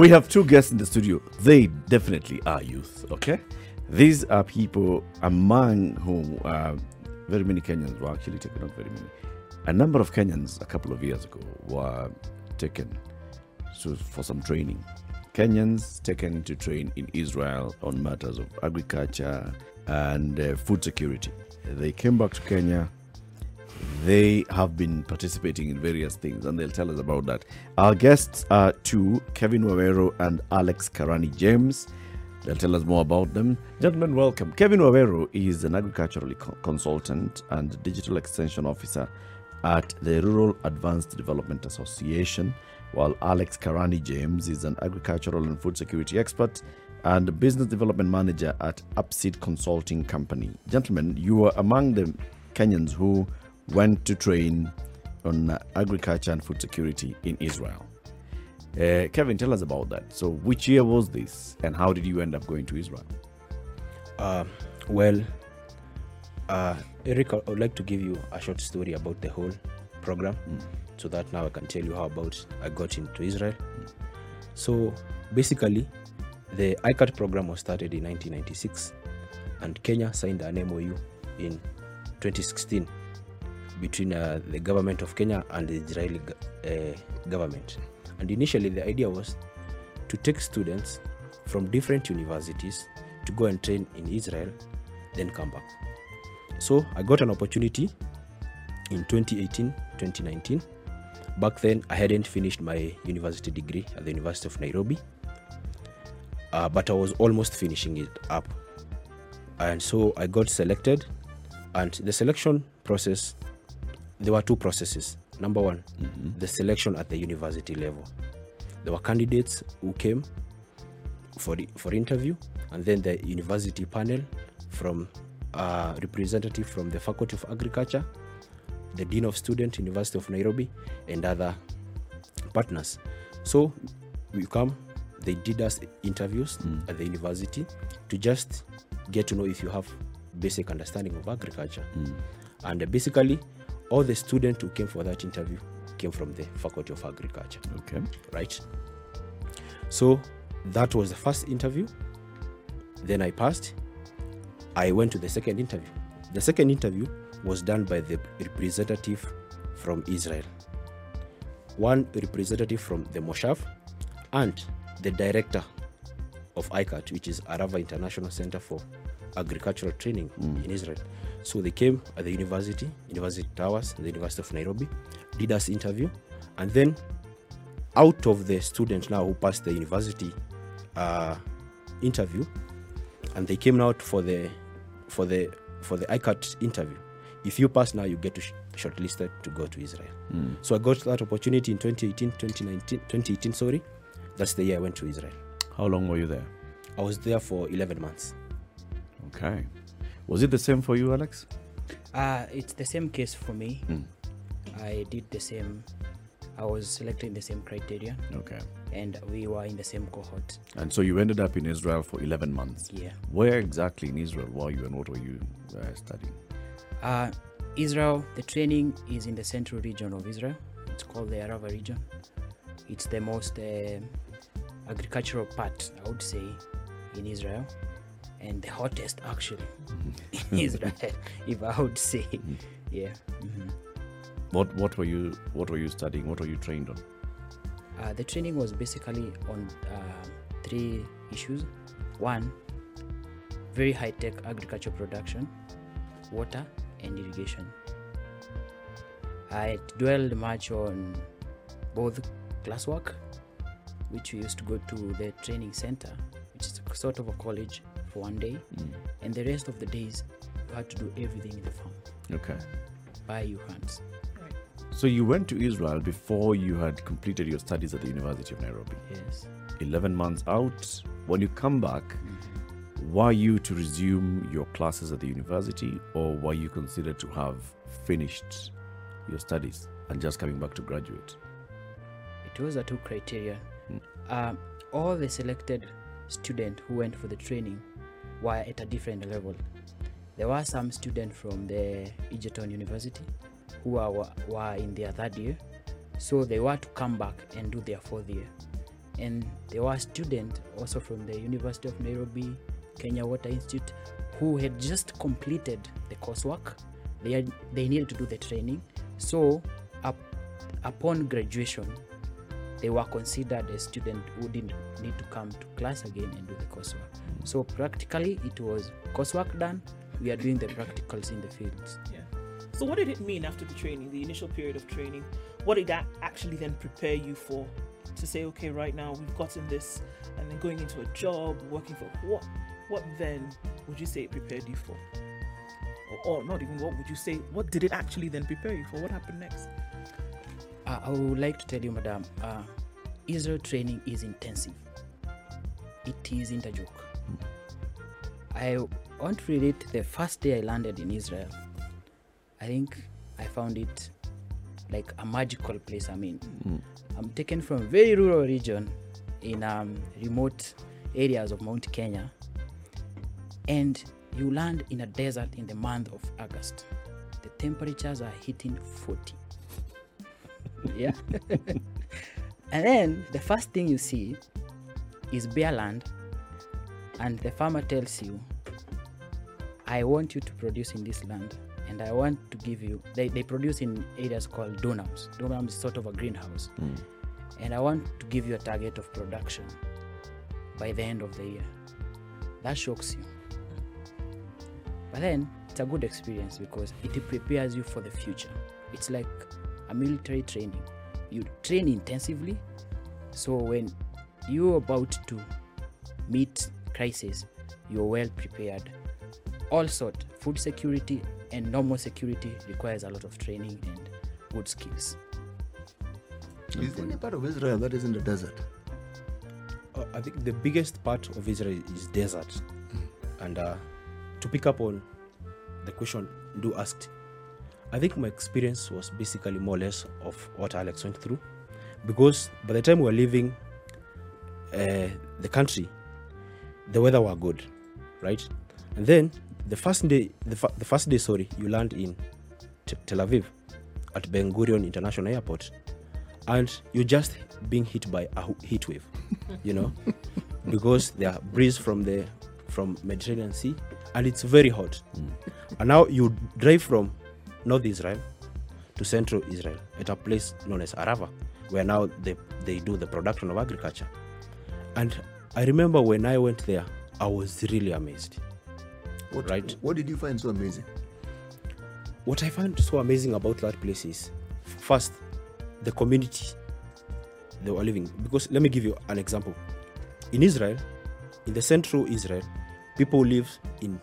We have two guests in the studio. They definitely are youth, okay? These are people among whom uh, very many Kenyans were actually taken, not very many. A number of Kenyans a couple of years ago were taken to, for some training. Kenyans taken to train in Israel on matters of agriculture and uh, food security. They came back to Kenya they have been participating in various things and they'll tell us about that. Our guests are two Kevin Waweru and Alex Karani James. They'll tell us more about them. Gentlemen, welcome. Kevin Waweru is an agricultural consultant and digital extension officer at the Rural Advanced Development Association, while Alex Karani James is an agricultural and food security expert and business development manager at Upseed Consulting Company. Gentlemen, you are among the Kenyans who went to train on uh, agriculture and food security in Israel. Uh, Kevin, tell us about that. So, which year was this, and how did you end up going to Israel? Uh, well, uh, Eric, I would like to give you a short story about the whole program so that now I can tell you how about I got into Israel. So basically, the ICAT program was started in 1996 and Kenya signed an MOU in 2016 between uh, the government of Kenya and the Israeli uh, government. And initially, the idea was to take students from different universities to go and train in Israel, then come back. So I got an opportunity in 2018 2019. Back then, I hadn't finished my university degree at the University of Nairobi, uh, but I was almost finishing it up. And so I got selected, and the selection process there were two processes. Number one, the selection at the university level. There were candidates who came for the, for interview, and then the university panel from a representative from the Faculty of Agriculture, the Dean of Student, University of Nairobi, and other partners. So we come, they did us interviews at the university to just get to know if you have basic understanding of agriculture. And uh, basically, all the students who came for that interview came from the Faculty of Agriculture Okay. right? So that was the first interview. Then I passed. I went to the second interview. The second interview was done by the representative from Israel, one representative from the Moshav, and the director of ICAT, which is Arava International Center for Agricultural Training mm. in Israel. So they came at the university, University Towers, the University of Nairobi, did us interview, and then out of the students now who passed the university uh, interview, and they came out for the for the for the ICAT interview. If you pass now, you get to sh- shortlisted to go to Israel. So I got that opportunity in 2018, 2019, 2018. Sorry, that's the year I went to Israel. How long were you there? I was there for 11 months. Okay. Was it the same for you, Alex? Uh, it's the same case for me. I did the same. I was selected the same criteria, Okay. and we were in the same cohort. And so you ended up in Israel for 11 months. Yeah. Where exactly in Israel were you and what were you uh, studying? Uh, Israel. The training is in the central region of Israel. It's called the Arava region. It's the most uh, agricultural part, I would say, in Israel, and the hottest actually in Israel, if I would say. Yeah. mhm. What what were you what were you studying? What were you trained on? Uh, the training was basically on uh, three issues. One, very high tech agriculture production, water, and irrigation. I dwelled much on both classwork, which we used to go to the training center, which is a sort of a college for one day, and the rest of the days you had to do everything in the farm Okay. by your hands. So you went to Israel before you had completed your studies at the University of Nairobi. Yes. 11 months out. When you come back, were you to resume your classes at the university or were you considered to have finished your studies and just coming back to graduate? It was a two criteria. Mm. Um, all the selected students who went for the training were at a different level. There were some students from the Egerton University who are, were in their third year, so they were to come back and do their fourth year. And there were students also from the University of Nairobi, Kenya Water Institute, who had just completed the coursework. They, had, they needed to do the training. So, up, upon graduation, they were considered a student who didn't need to come to class again and do the coursework. So practically, it was coursework done. We are doing the practicals in the fields. Yeah. So what did it mean after the training, the initial period of training? What did that actually then prepare you for? To say, okay, right now we've gotten this, and then going into a job, working for what? What then would you say it prepared you for? Or, or not even what would you say? What did it actually then prepare you for? What happened next? Uh, I would like to tell you, madam, uh, Israel training is intensive. It isn't a joke. I want to relate the first day I landed in Israel. I think I found it like a magical place. I mean, I'm taken from a very rural region in um, remote areas of Mount Kenya, and you land in a desert in the month of August. The temperatures are hitting 40 yeah. and then the first thing you see is bare land, and the farmer tells you, I want you to produce in this land, and I want to give you. They, they produce in areas called dunams. Dunams is sort of a greenhouse, hmm. and I want to give you a target of production by the end of the year. That shocks you. But then it's a good experience because it prepares you for the future. It's like a military training. You train intensively, so when you're about to meet crisis, you're well prepared. Also, food security and normal security requires a lot of training and good skills. Is there any part of Israel that is in the desert? Uh, I think the biggest part of Israel is desert. And uh, to pick up on the question Du asked, I think my experience was basically more or less of what Alex went through. Because by the time we were leaving uh, the country, the weather were good, right? And then the first day, the, fa- the first day, sorry, you land in T- Tel Aviv at Ben Gurion International Airport, and you're just being hit by a heat wave, you know, because there are breeze from the from Mediterranean Sea, and it's very hot. Hmm. And now you drive from North Israel to Central Israel at a place known as Arava, where now they, they do the production of agriculture. And I remember when I went there, I was really amazed. What, Right. What did you find so amazing? What I find so amazing about that place is first, the community they were living. Because let me give you an example. In Israel, in the central Israel, people live in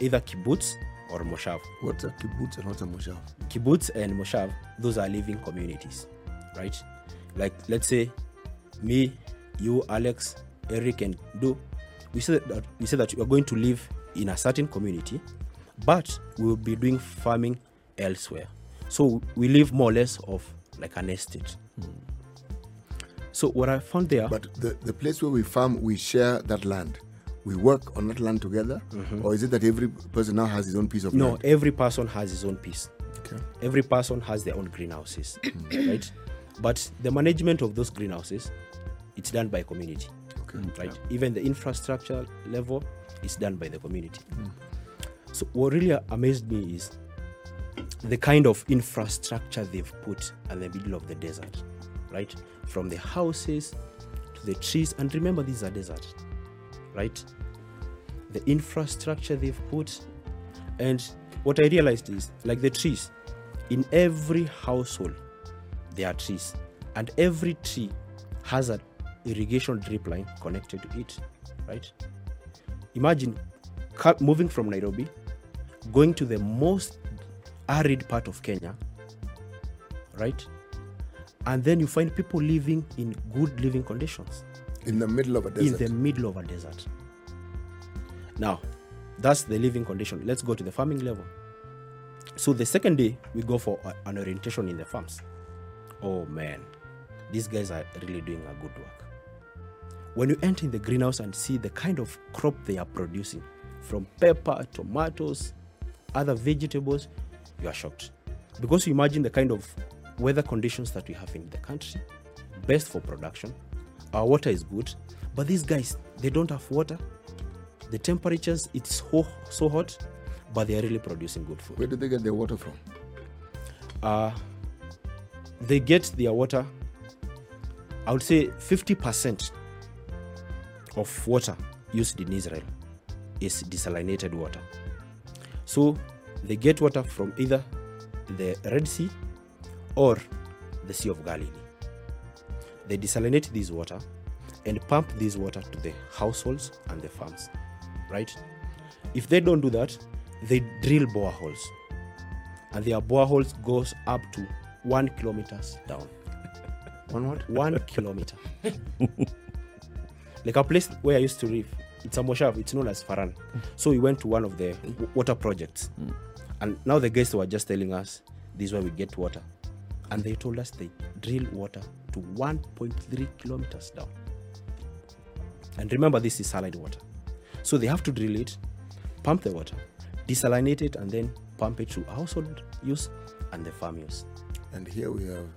either kibbutz or moshav. What's a kibbutz and what's a moshav? kibbutz and moshav those are living communities right like let's say me you alex eric and do we said that we said that we are going to live in a certain community but we will be doing farming elsewhere so we live more or less of like an estate hmm. so what i found there But the, the place where we farm, we share that land. We work on that land together? Mm-hmm. Or is it that every person now has his own piece of no land? No, every person has his own piece Okay. every person has their own greenhouses hmm. right but the management of those greenhouses it's done by community Okay. Mm, right. even the infrastructure level is done by the community. Mm. So what really amazed me is the kind of infrastructure they've put in the middle of the desert right? From the houses to the trees. And remember these are deserts right? The infrastructure they've put. And what i realized is like the trees. In every household there are trees. And every tree has an irrigation drip line connected to it right imagine moving from nairobi going to the most arid part of kenya right? And then you find people living in good living conditions In the middle of a desert. in the middle of a desert. Now, that's the living condition. Let's go to the farming level. So the second day, we go for an orientation in the farms. Oh man, these guys are really doing a good work. When you enter in the greenhouse and see the kind of crop they are producing, from pepper, tomatoes, other vegetables, you are shocked. Because you imagine the kind of weather conditions that we have in the country, best for production. Our water is good, but these guys, they don't have water. The temperatures, it's so, so hot, but they are really producing good food. Where do they get their water from? uh, they get their water i would say 50% of water used in israel is desalinated water so they get water from either the red sea or the sea of galilee they desalinate this water and pump this water to the households and the farms right if they don't do that they drill boreholes and their boreholes goes up to one kilometers down. One what? One kilometer. like a place where I used to live, it's a moshav, it's known as Faran. So we went to one of the water projects. And now the guests were just telling us this is where we get water. And they told us they drill water to 1.3 kilometers down. And remember, this is saline water. So they have to drill it, pump the water, desalinate it, and then pump it to household use and the farm use. And here we have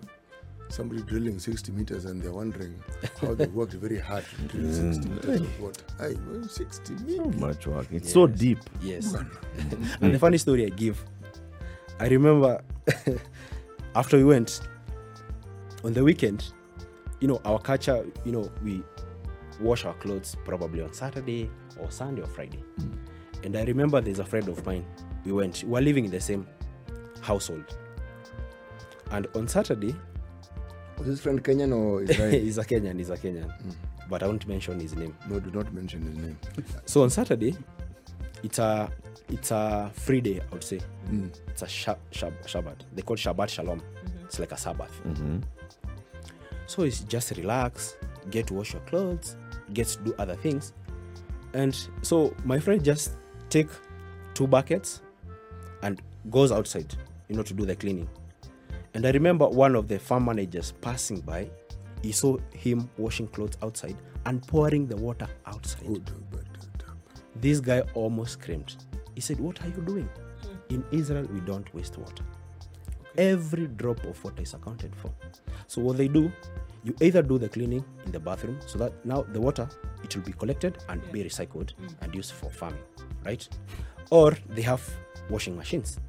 somebody drilling 60 meters and they're wondering how they worked very hard to drill mm. 60 meters of water. Aye, well, 60 So much work. It's so deep. Yes. Mm. and the funny story I give, I remember after we went on the weekend, you know, our culture, you know, we wash our clothes probably on Saturday or Sunday or Friday. Mm. And I remember there's a friend of mine. We went, we were living in the same household. And on Saturday, Was this friend Kenyan or Israeli? he's a Kenyan, he's a Kenyan. Mm. But I won't mention his name. no, do not mention his name. So on Saturday, it's a it's a free day, I would say. Mm. It's a shab, shab, Shabbat. They call it Shabbat Shalom. Mm-hmm. It's like a Sabbath. Mm-hmm. So it's just relax, get to wash your clothes, get to do other things. And so my friend just take two buckets and goes outside, you know, to do the cleaning. And I remember one of the farm managers passing by, he saw him washing clothes outside and pouring the water outside. But, uh, This guy almost screamed. He said, What are you doing? In Israel, we don't waste water. Every drop of water is accounted for. So, what they do, you either do the cleaning in the bathroom so that now the water it will be collected and be recycled and used for farming, right? Or they have washing machines,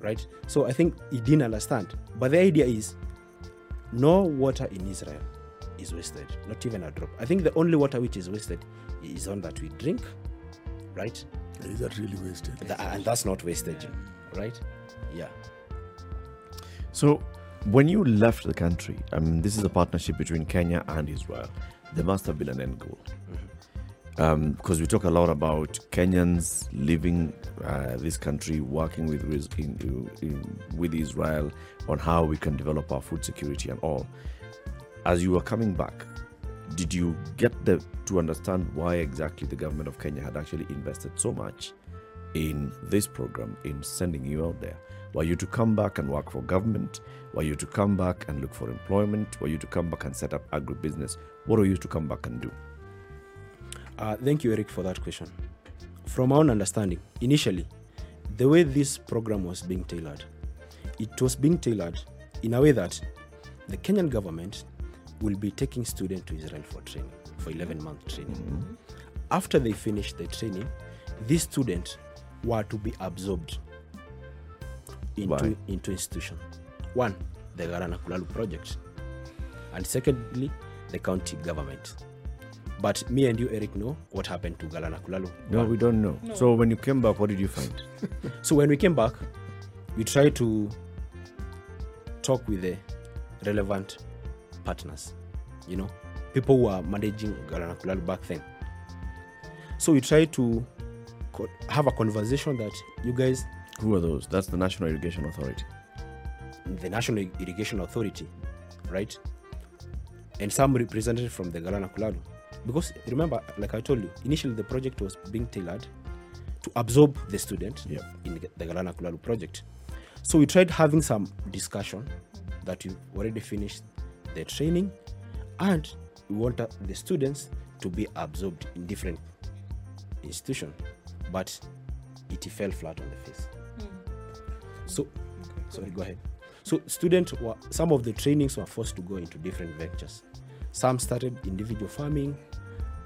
right? So, I think he didn't understand. But the idea is no water in Israel is wasted, not even a drop. I think the only water which is wasted is one that we drink, right? Is that really wasted? Tha- uh, and that's not wastage, right? Yeah. So, when you left the country, I mean, this is a partnership between Kenya and Israel. There must have been an end goal. Mm-hmm. Because we talk a lot about Kenyans leaving uh, this country, working with in, in, with Israel on how we can develop our food security and all. As you were coming back, did you get the, to understand why exactly the government of Kenya had actually invested so much in this program in sending you out there? Were you to come back and work for government? Were you to come back and look for employment? Were you to come back and set up agribusiness? What were you to come back and do? Uh, thank you, Eric, for that question. From our own understanding, initially, the way this program was being tailored, it was being tailored in a way that the Kenyan government will be taking students to Israel for training, for 11 month training. After they finish the training, these students were to be absorbed into, Why? into institution. One, the Galana Kulalu project, and secondly, the county government. But me and you, Eric, know what happened to Galana Kulalu. No, we don't know. So when you came back, what did you find? So when we came back, we tried to talk with the relevant partners, you know, people who are managing Galana Kulalu back then. So we tried to co- have a conversation that you guys, Who are those? That's the National Irrigation Authority. the National Irrigation Authority, right? And some representative from the Galana Kulalu. Because remember, like I told you, initially the project was being tailored to absorb the student Yep. in the, the Galana Kulalu project. So we tried having some discussion that you've already finished the training and we want uh, the students to be absorbed in different institutions. But it fell flat on the face. So, sorry, go ahead. So, students were some of the trainings were forced to go into different ventures. Some started individual farming,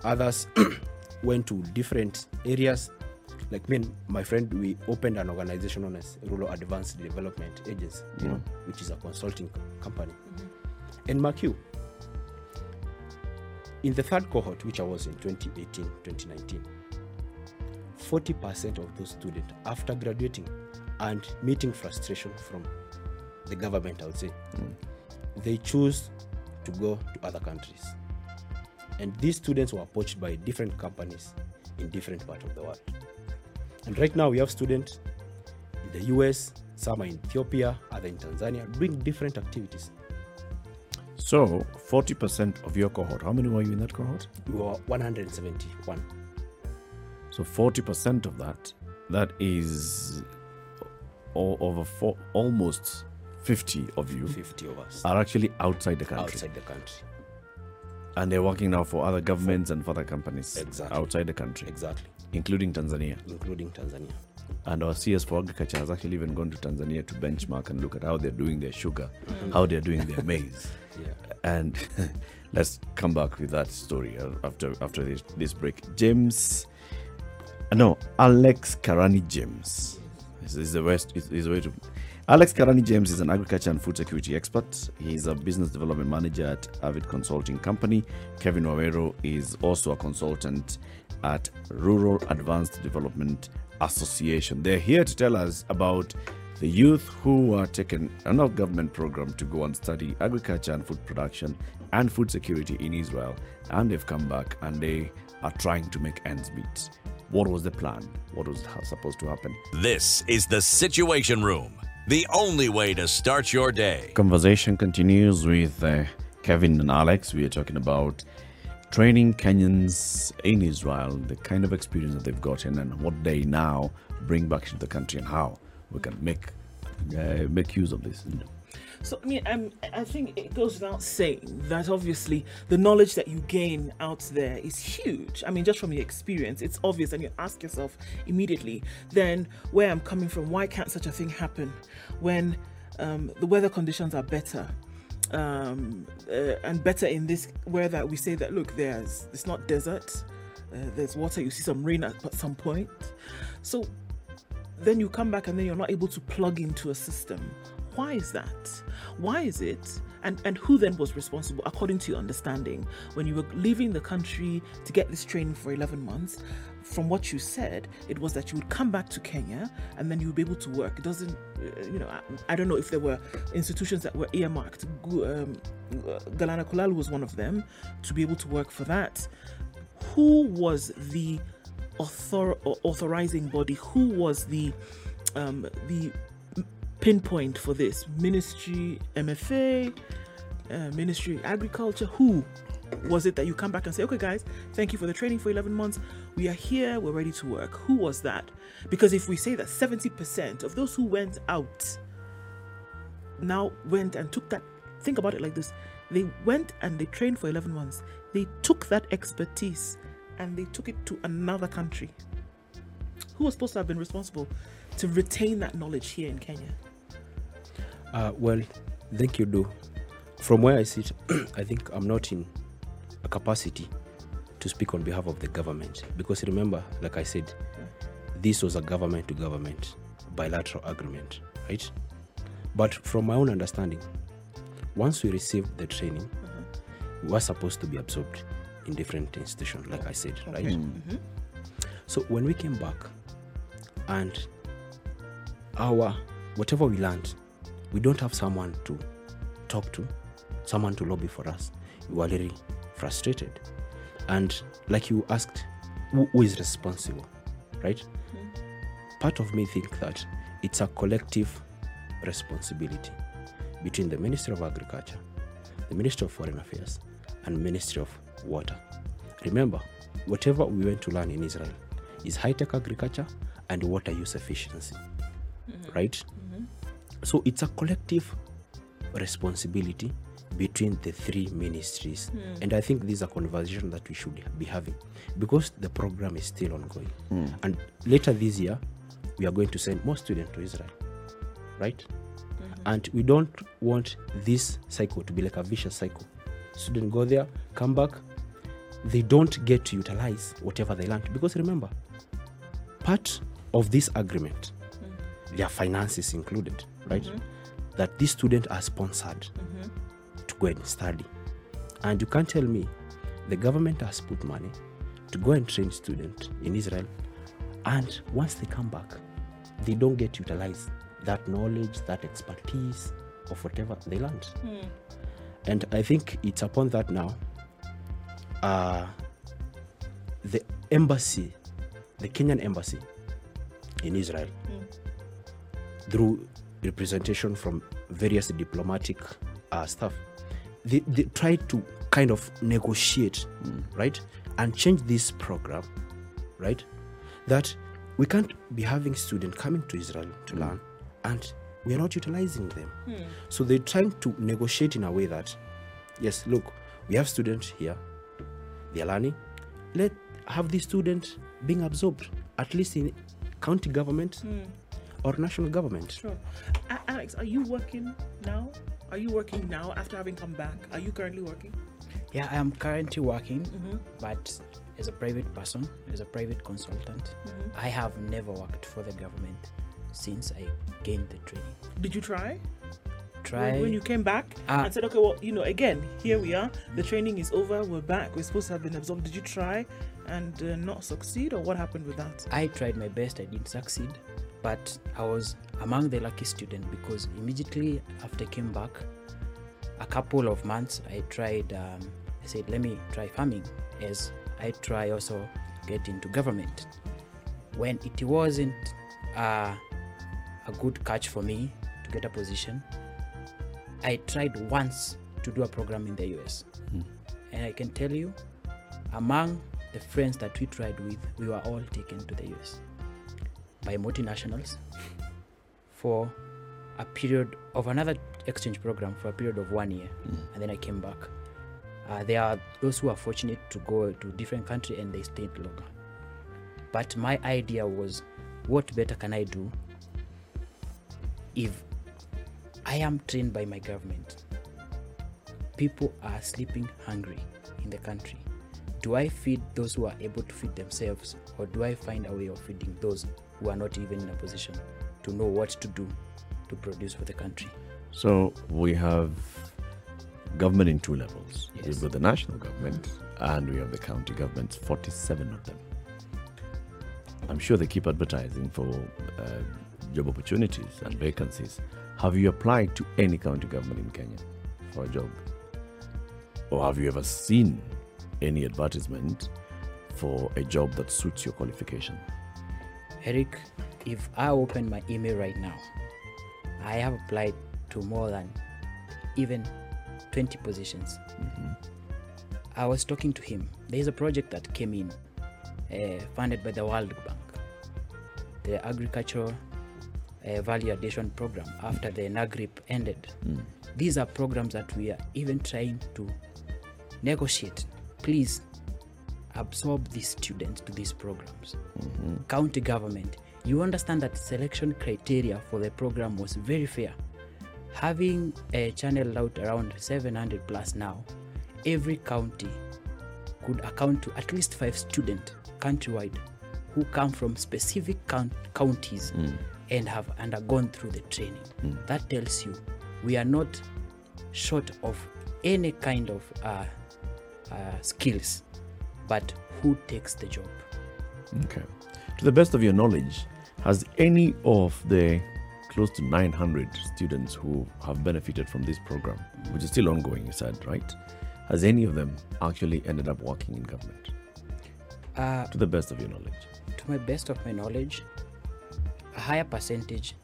others went to different areas. Like me and my friend, we opened an organization known as Rural Advanced Development Agency, you know, mm. which is a consulting company. And mark you, in the third cohort, which I was in 2018, 2019, 40% of those students after graduating and meeting frustration from the government, I would say, mm. they choose to go to other countries. And these students were poached by different companies in different parts of the world. And right now we have students in the US, some are in Ethiopia, other in Tanzania, doing different activities. So, 40% of your cohort, how many were you in that cohort? We were 171. So 40% of that, that is over four, almost 50 of you 50 of us are actually outside the country. outside the country. And they're working now for other governments and for other companies Exactly. outside the country, Exactly, including Tanzania. including Tanzania. And our CS for Agriculture has actually even gone to Tanzania to benchmark and look at how they're doing their sugar, how they're doing their maize. Yeah. And let's come back with that story uh, after after this, this break. James, no, Alex Karani James is, is the west is the way to. Alex Karani James is an agriculture and food security expert. He's a business development manager at Avid Consulting Company. Kevin Waweru is also a consultant at Rural Advanced Development Association. They're here to tell us about the youth who are taken of government program to go and study agriculture and food production and food security in Israel, and they've come back and they are trying to make ends meet. What was the plan? What was supposed to happen? This is the Situation Room, the only way to start your day. Conversation continues with uh, Kevin and Alex. We are talking about training Kenyans in Israel, the kind of experience that they've gotten, and what they now bring back to the country, and how we can make uh, make use of this. So I mean, um, I think it goes without saying that obviously the knowledge that you gain out there is huge. I mean, just from your experience, it's obvious, and you ask yourself immediately, then where I'm coming from, why can't such a thing happen when um, the weather conditions are better? Um, uh, and better in this where that we say that look, there's it's not desert, uh, there's water. You see some rain at, at some point, so then you come back and then you're not able to plug into a system. Why is that? Why is it? And and who then was responsible, according to your understanding, when you were leaving the country to get this training for 11 months? From what you said, it was that you would come back to Kenya and then you would be able to work. It doesn't, uh, you know, I, I don't know if there were institutions that were earmarked. Um, Galana Kulalu was one of them to be able to work for that. Who was the author authorizing body who was the um the pinpoint for this. Ministry mfa uh, ministry agriculture. Who was it that you come back and say okay guys thank you for the training for 11 months. We are here we're ready to work. Who was that? Because if we say that 70% of those who went out now went and took that think about it like this. They went and they trained for 11 months. They took that expertise and they took it to another country. Who was supposed to have been responsible to retain that knowledge here in kenya Uh, well, thank you, Do. From where I sit, I think I'm not in a capacity to speak on behalf of the government because remember, like I said, this was a government to government bilateral agreement, right? But from my own understanding, once we received the training, we were supposed to be absorbed in different institutions, like I said, right? So when we came back and our whatever we learned, we don't have someone to talk to, someone to lobby for us. We are really frustrated. And like you asked, who, who is responsible, right? Mm-hmm. Part of me think that it's a collective responsibility. between the Ministry of Agriculture, the Ministry of Foreign Affairs, and Ministry of Water. Remember, whatever we went to learn in Israel is high tech agriculture and water use efficiency, mm-hmm. right? So it's a collective responsibility between the three ministries. Hmm. And I think this is a conversation that we should be having because the program is still ongoing. Hmm. And later this year, we are going to send more students to Israel, right? Mm-hmm. And we don't want this cycle to be like a vicious cycle. Students go there, come back, they don't get to utilize whatever they learned. Because remember, part of this agreement, hmm. their finances included, right? That these students are sponsored mm-hmm. to go and study. And you can't tell me the government has put money to go and train students in Israel, and once they come back, they don't get to utilize that knowledge, that expertise of whatever they learned. Hmm. And I think it's upon that now. Uh, the embassy, the Kenyan embassy in Israel, hmm. through representation from various diplomatic uh, staff, they, they tried to kind of negotiate, hmm. right, and change this program, right, that we can't be having students coming to Israel to hmm. learn and we are not utilizing them. Hmm. So they're trying to negotiate in a way that, yes, look, we have students here, they are learning. Let have these students being absorbed, at least in county government or national government. Sure. A- Alex, are you working now? Are you working now after having come back? Are you currently working? Yeah, I am currently working, but as a private person, as a private consultant, I have never worked for the government since I gained the training. Did you try? Try When, when you came back Ah. and said, okay, well, you know, again, here we are. The training is over. We're back. We're supposed to have been absorbed. Did you try and uh, not succeed, or what happened with that? I tried my best, I didn't succeed, but I was among the lucky student because immediately after I came back, a couple of months, I tried, um, I said, let me try farming as I try also get into government. When it wasn't uh, a good catch for me to get a position, I tried once to do a program in the US. And I can tell you, among the friends that we tried with, we were all taken to the US by multinationals for a period of another exchange program for a period of one year. And then I came back. Uh, there are those who are fortunate to go to different country and they stayed longer. But my idea was, what better can I do if I am trained by my government? People are sleeping hungry in the country. Do I feed those who are able to feed themselves, or do I find a way of feeding those who are not even in a position to know what to do to produce for the country? So we have government in two levels. Yes. We've got the national government and we have the county governments, 47 of them. I'm sure they keep advertising for uh, job opportunities and vacancies. Have you applied to any county government in Kenya for a job? Or have you ever seen any advertisement for a job that suits your qualification? Eric, if I open my email right now, I have applied to more than even 20 positions. I was talking to him. There's a project that came in, uh, funded by the World Bank, the Agricultural uh, Value Addition Program after the NAGRIP ended. These are programs that we are even trying to negotiate. Please absorb these students to these programs. Mm-hmm. County government, you understand that selection criteria for the program was very fair. Having a channel out around 700 plus now, every county could account to at least five students countrywide who come from specific count- counties mm. and have undergone through the training. Mm. That tells you we are not short of any kind of uh, uh, skills, but who takes the job? Okay. To the best of your knowledge, has any of the close to 900 students who have benefited from this program, which is still ongoing, you said, right? Has any of them actually ended up working in government? Uh, To the best of your knowledge. to my best of my knowledge, a higher percentage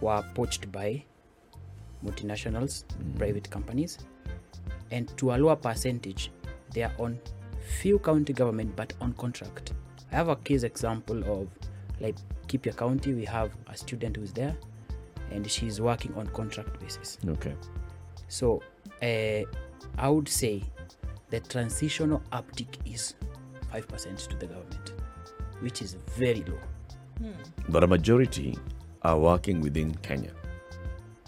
were poached by multinationals, private companies, and to a lower percentage, they are on few county government but on contract. I have a case example of like Kipia County. We have a student who's there, and she's working on contract basis. Okay. So uh, I would say the transitional uptick is five percent to the government, which is very low. But a majority are working within Kenya.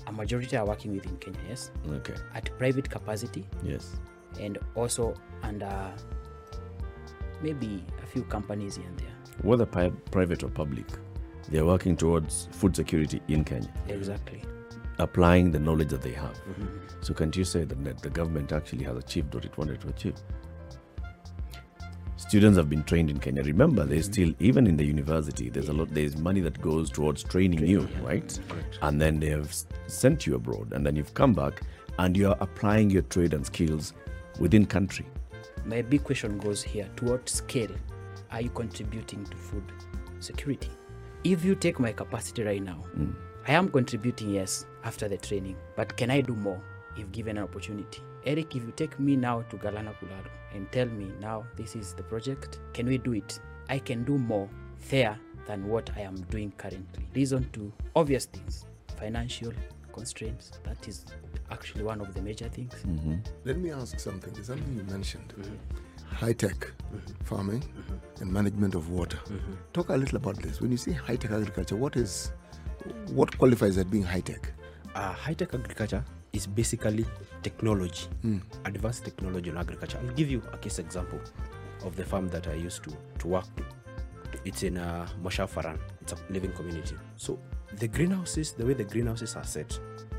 A majority are working within Kenya, yes, Okay. at private capacity Yes. and also under maybe a few companies here and there. Whether pi- private or public, they are working towards food security in Kenya, Exactly. applying the knowledge that they have. Mm-hmm. So, can't you say that the government actually has achieved what it wanted to achieve? Students have been trained in Kenya. Remember, there's mm-hmm. still even in the university, there's a lot. There's money that goes towards training you, right? And then they have sent you abroad, and then you've come back, and you are applying your trade and skills within country. My big question goes here to what scale are you contributing to food security? If you take my capacity right now, mm. I am contributing, yes, after the training, but can I do more if given an opportunity? Eric, if you take me now to Galana Kulalu and tell me now this is the project, can we do it? I can do more there than what I am doing currently. Reason to obvious things financial constraints. That is actually one of the major things. Let me ask something. There's something you mentioned Mm-hmm. high tech farming and management of water. Mm-hmm. Talk a little about this. When you say high tech agriculture, what is what qualifies as being high tech? uh, high-tech agriculture is basically technology advanced technology in agriculture. I'll give you a case example of the farm that i used to, to work to. It's in uh, Moshav Faran. it's a living community. So the greenhouses the way the greenhouses are set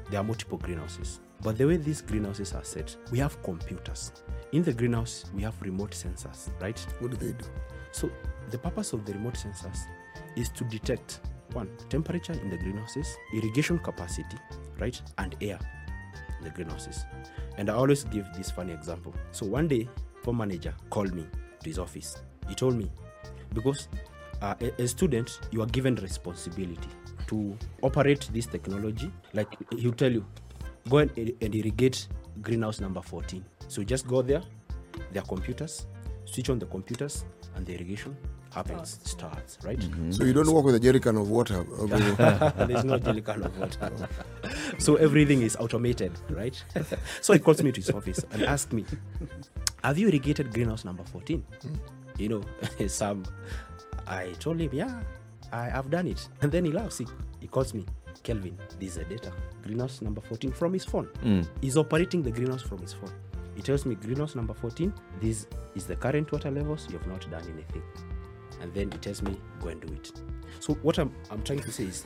there are multiple greenhouses. But the way these greenhouses are set we have computers. In the greenhouse we have remote sensors right? What do they do? so the purpose of the remote sensors is to detect one temperature in the greenhouses, irrigation capacity, right, and air the greenhouses. And I always give this funny example. So one day, farm manager called me to his office. He told me because uh, a, a student you are given responsibility to operate this technology. Like he'll tell you, go and, and irrigate greenhouse number 14. So just go there, there are computers, switch on the computers, and the irrigation happens, starts, right? So you don't work with a jerry can of water. There's no jelly can of water. so everything is automated, right? so he calls me to his office and asked me, Have you irrigated greenhouse number 14? You know, some I told him, Yeah, I have done it. And then he laughs. He, he calls me, Kelvin, this is a data. Greenhouse number 14 from his phone. Mm. He's operating the greenhouse from his phone. He tells me greenhouse number 14, this is the current water levels, you have not done anything. And then he tells me, go and do it. So what I'm, I'm trying to say is,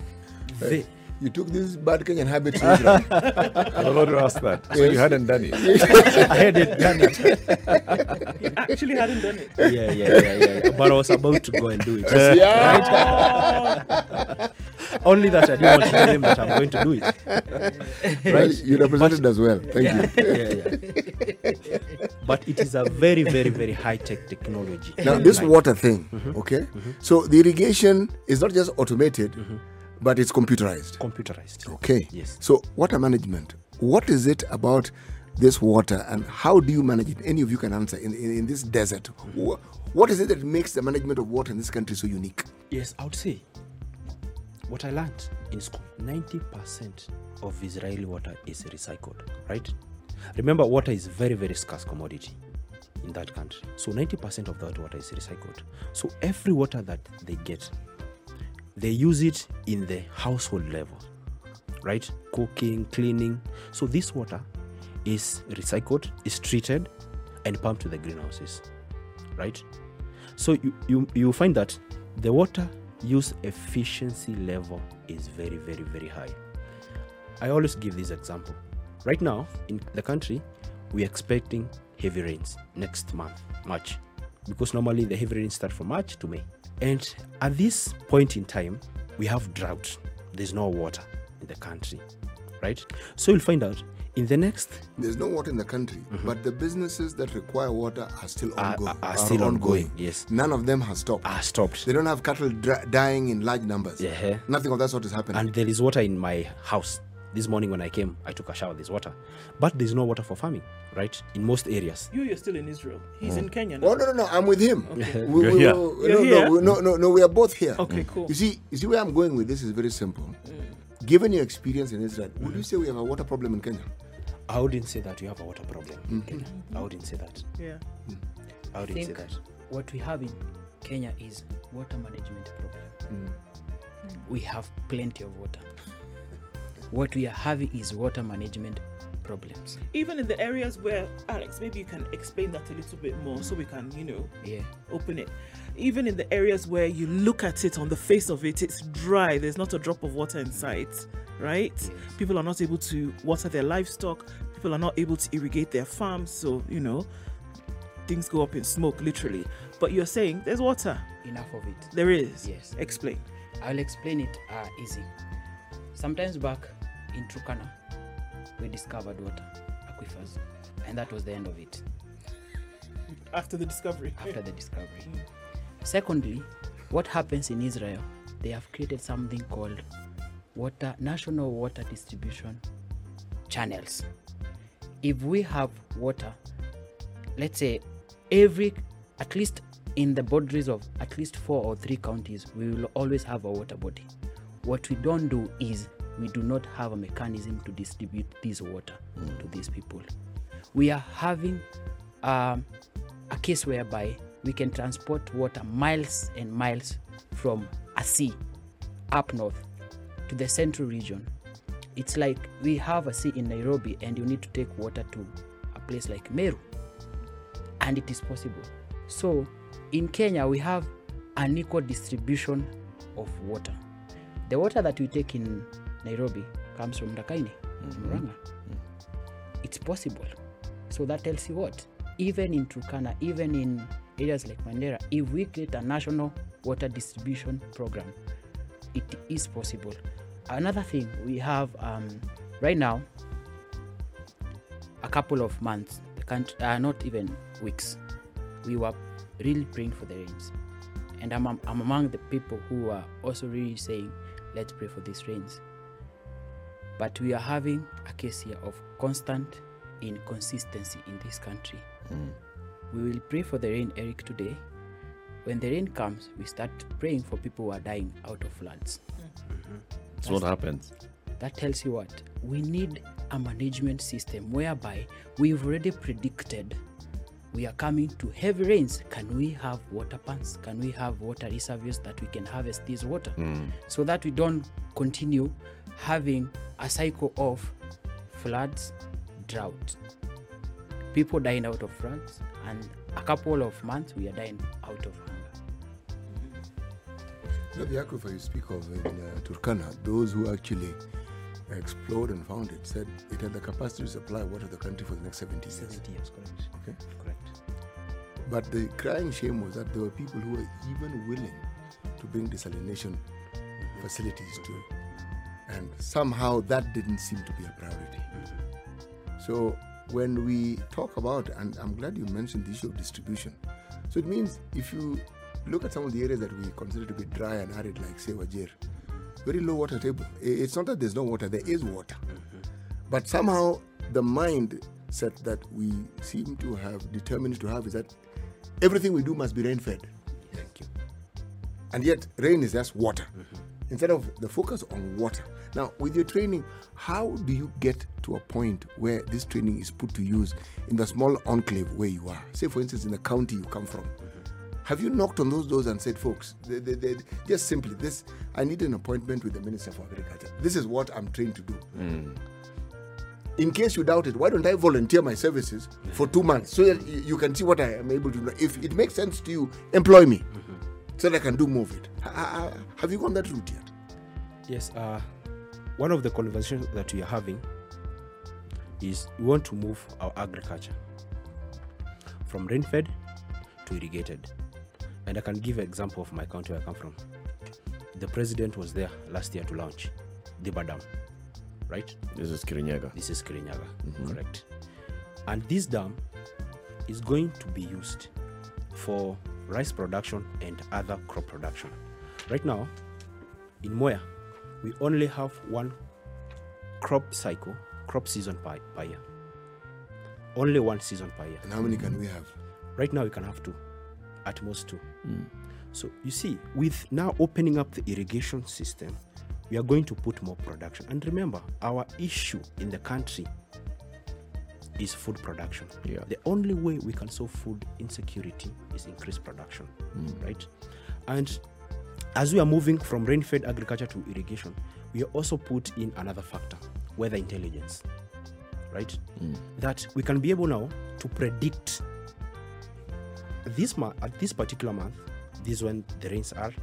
they, you took this bad Kenyan habit to Israel. I'm about to ask that. So you hadn't done it. I hadn't done it. He actually hadn't done it. Yeah, yeah, yeah, yeah, yeah. But I was about to go and do it. Yeah. Only that I didn't want to tell him that I'm going to do it. Right? You represented as well. Thank you. Yeah, yeah. But it is a very, very, very high tech technology. Now, this Like- water thing, mm-hmm. okay? Mm-hmm. So the irrigation is not just automated, mm-hmm. But it's computerized. computerized. Okay. Yes. So water management. What is it about this water, and how do you manage it? Any of you can answer. In in, in this desert, wh- what is it that makes the management of water in this country so unique? Yes, I would say what I learned in school 90% of Israeli water is recycled, right? Remember, water is very, very scarce commodity in that country. So 90% of that water is recycled. So every water that they get, they use it in the household level, right? Cooking, cleaning. So this water is recycled, is treated, and pumped to the greenhouses, right? So you, you, you find that the water use efficiency level is very, very, very high. I always give this example. Right now in the country, we're expecting heavy rains next month, March, because normally the heavy rains start from March to May. And at this point in time, we have drought. There's no water in the country, right? So you'll find out in the next There's no water in the country, but the businesses that require water are still Mm-hmm. Are- ongoing. are- are still ongoing, yes. None of them has stopped. are stopped. They don't have cattle dying in large numbers. Yeah. Nothing of that sort is happening. and there is water in my house This morning when I came, I took a shower. There's water, but there's no water for farming, right? In most areas. You, you're still in Israel. He's in mm. Kenya oh, now. Oh no no no! I'm with him. Okay. We, You're we- here. we- You're no, here? no, we- no, no, no. We are both here. Okay, mm. cool. You see, you see where I'm going with this is very simple. Mm. Given your experience in Israel, would you say we have a water problem in Kenya? I wouldn't say that we have a water problem in mm-hmm. Kenya. I wouldn't say that. Yeah. I I wouldn't say think that. what we have in Kenya is water management problem. We have plenty of water. What we are having is water management problems. Even in the areas where, Alex, maybe you can explain that a little bit more so we can, you know, Yeah. open it. Even in the areas where you look at it on the face of it, it's dry, there's not a drop of water in sight, right? Yes. People are not able to water their livestock, people are not able to irrigate their farms, so, you know, things go up in smoke, literally. But you're saying there's water. Enough of it. There is. Yes. Explain. I'll explain it uh, easy. Sometimes back in Turkana, we discovered water aquifers, and that was the end of it After the discovery. after the discovery. Hmm. Secondly, what happens in Israel? They have created something called water national water distribution channels. If we have water, let's say every at least in the boundaries of at least four or three counties, we will always have a water body. What we don't do is we do not have a mechanism to distribute this water to these people. We are having um, a case whereby we can transport water miles and miles from a sea up north to the central region. It's like we have a sea in Nairobi and you need to take water to a place like Meru, and it is possible. So, in Kenya, we have an equal distribution of water. The water that we take in Nairobi comes from Ndakaini, Murang'a. It's possible. So that tells you what? Even in Turkana, even in areas like Mandera, if we create a national water distribution program, it is possible. Another thing we have um, right now, a couple of months, the country, uh, not even weeks, we were really praying for the rains. And I'm, I'm among the people who are also really saying, let's pray for these rains. But we are having a case here of constant inconsistency in this country. Mm. We will pray for the rain, Eric, today. When the rain comes, we start praying for people who are dying out of floods. Mm-hmm. That's what happens. That tells you what? We need a management system whereby we've already predicted we are coming to heavy rains. Can we have water pumps? Can we have water reservoirs that we can harvest this water mm. so that we don't continue having a cycle of floods, drought, people dying out of floods, and a couple of months we are dying out of hunger. Know, the aquifer you speak of in uh, Turkana, those who actually explored and found it said it had the capacity to supply water to the country for the next 70 years. 70 years, correct. Okay. Correct. But the crying shame was that there were people who were even willing to bring desalination facilities to, and somehow that didn't seem to be a priority. So when we talk about, and I'm glad you mentioned the issue of distribution. So it means if you look at some of the areas that we consider to be dry and arid, like say Wajir, very low water table. It's not that there's no water; there is water, but somehow the mind set that we seem to have determined to have is that everything we do must be rain fed. Thank you. And yet, rain is just water. Mm-hmm. Instead of the focus on water. Now, with your training, how do you get to a point where this training is put to use in the small enclave where you are? Say, for instance, in the county you come from. Mm-hmm. Have you knocked on those doors and said, folks, they, they, they, just simply this, I need an appointment with the Minister for Agriculture. This is what I'm trained to do. Mm. In case you doubt it, why don't I volunteer my services for two months so that you you can see what I am able to do? If it makes sense to you, employ me mm-hmm. So that I can do more of it. Ha- ha- ha- Have you gone that route yet? Yes, uh, one of the conversations that we are having is we want to move our agriculture from rain fed to irrigated. And I can give an example of my country where I come from. The president was there last year to launch the Dam, right? This is Kirinyaga. This is Kirinyaga, correct. And this dam is going to be used for rice production and other crop production. Right now, in Mwea, we only have one crop cycle, crop season per, per year. Only one season per year. And how many can we have? Right now, we can have two, at most two. Hmm. So you see, with now opening up the irrigation system, we are going to put more production. And remember, our issue in the country is food production. Yeah. The only way we can solve food insecurity is increase production, hmm. right? And as we are moving from rain-fed agriculture to irrigation, we are also put in another factor, weather intelligence, right? Hmm. That we can be able now to predict this month at this particular month this is when the rains are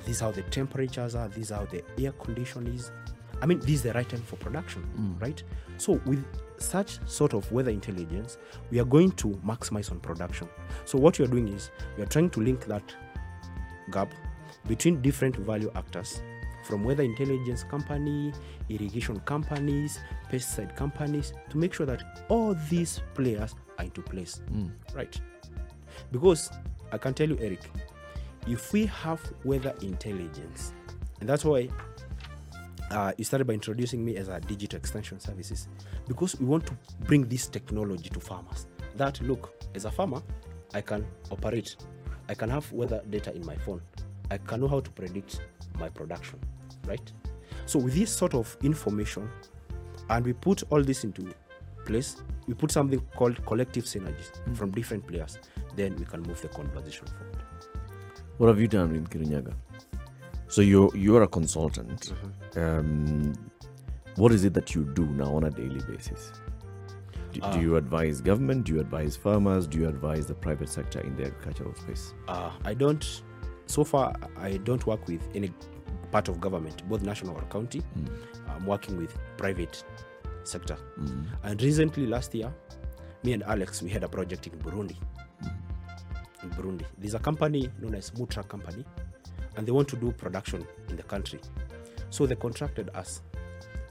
this is how the temperatures are this is how the air condition is i mean this is the right time for production hmm. right so with such sort of weather intelligence we are going to maximize on production. So what we are doing is we are trying to link that gap between different value actors from weather intelligence company irrigation companies pesticide companies to make sure that all these players are into place. Mm. Right. Because I can tell you, Eric, if we have weather intelligence, and that's why uh, you started by introducing me as a digital extension services, because we want to bring this technology to farmers. That look, as a farmer, I can operate, I can have weather data in my phone, I can know how to predict my production, right? So with this sort of information, and we put all this into place, we put something called collective synergies from different players, then we can move the conversation forward. What have you done in Kirinyaga? So you're you're a consultant. Mm-hmm. Um, what is it that you do now on a daily basis? Do, do you uh. advise government? Do you advise farmers? Do you advise the private sector in the agricultural space? Uh, I don't, so far, I don't work with any part of government, both national or county. Hmm. I'm working with private sector. Hmm. And recently, last year, me and Alex, we had a project in Burundi. Hmm. In Burundi, there's a company known as Mutra Company, and they want to do production in the country. So they contracted us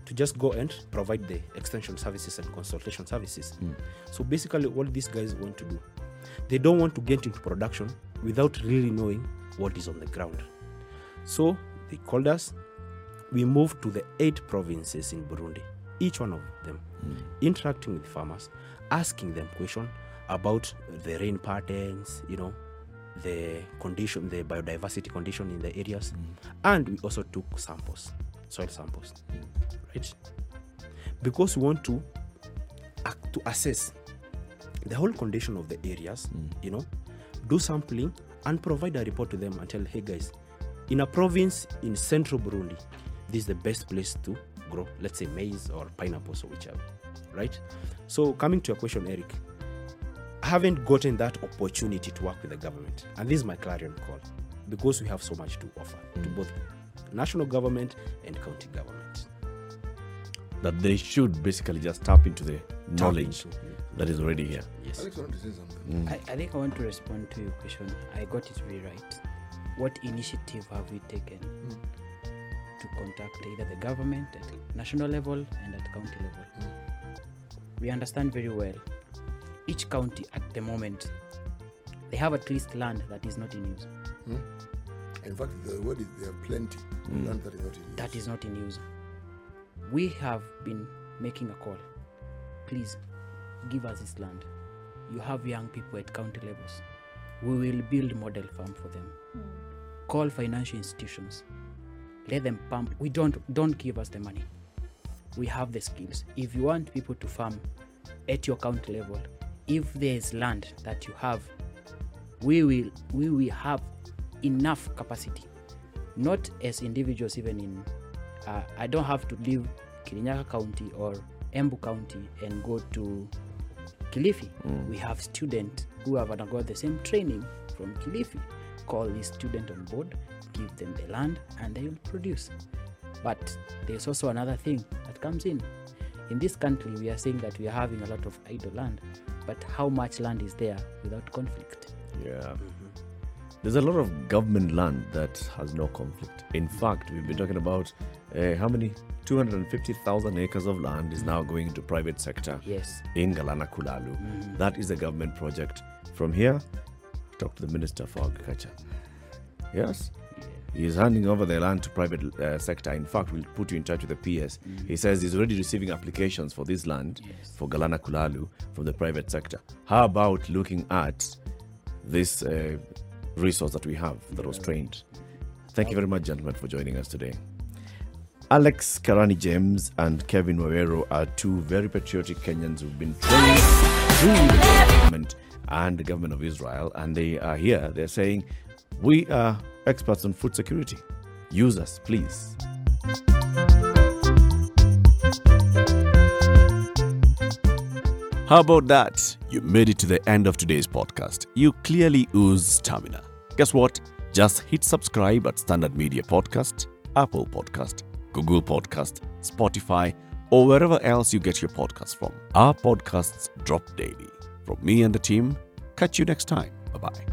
to just go and provide the extension services and consultation services. Hmm. So basically, what these guys want to do, they don't want to get into production without really knowing what is on the ground. So they called us. We moved to the eight provinces in Burundi, each one of them, hmm. interacting with farmers, asking them questions about the rain patterns, you know, the condition, the biodiversity condition in the areas, mm. and we also took samples, soil samples, right? Because we want to to assess the whole condition of the areas, mm. you know, do sampling and provide a report to them and tell, hey guys, in a province in central Burundi, this is the best place to grow, let's say maize or pineapples or whichever, right? So, coming to your question, Eric, haven't gotten that opportunity to work with the government, and this is my clarion call because we have so much to offer to both national government and county government. That they should basically just tap into the knowledge into- that is already here. Yes. Alex wanted to say something. Mm. I, I think I want to respond to your question. I got it very right. What initiative have we taken mm. to contact either the government at national level and at county level? Mm. We understand very well each county at the moment they have at least land that is not in use. Hmm? In fact, the word is there are plenty. Hmm. Land that is not in use. That is not in use. We have been making a call. Please give us this land. You have young people at county levels. We will build model farm for them. Hmm. Call financial institutions. Let them pump. We don't don't give us the money. We have the skills. If you want people to farm at your county level, if there is land that you have, we will we will have enough capacity. Not as individuals even in uh, i don't have to leave kirinyaga county or embu county and go to kilifi. We have students who have undergone the same training from kilifi. Call this student on board give them the land and they will produce. But there's also another thing that comes in. In this country we are saying that we are having a lot of idle land but how much land is there without conflict Yeah. There's a lot of government land that has no conflict. In fact, we've been talking about uh, how many 250,000 acres of land is now going into private sector yes in Galana Kulalu. That is a government project. From here, talk to the Minister for Agriculture. Yes? He's handing over the land to private uh, sector. In fact, we'll put you in touch with the PS. He says he's already receiving applications for this land for Galana Kulalu from the private sector. How about looking at this uh, resource that we have that was trained? Thank you very much, gentlemen, for joining us today. Alex Karani James and Kevin Waweru are two very patriotic Kenyans who've been trained through the government and the government of Israel, and they are here. They're saying, We are experts on food security. Use us, please. How about that? You made it to the end of today's podcast. You clearly ooze stamina. Guess what? Just hit subscribe at Standard Media Podcast, Apple Podcast, Google Podcast, Spotify, or wherever else you get your podcasts from. Our podcasts drop daily. From me and the team, catch you next time. Bye bye.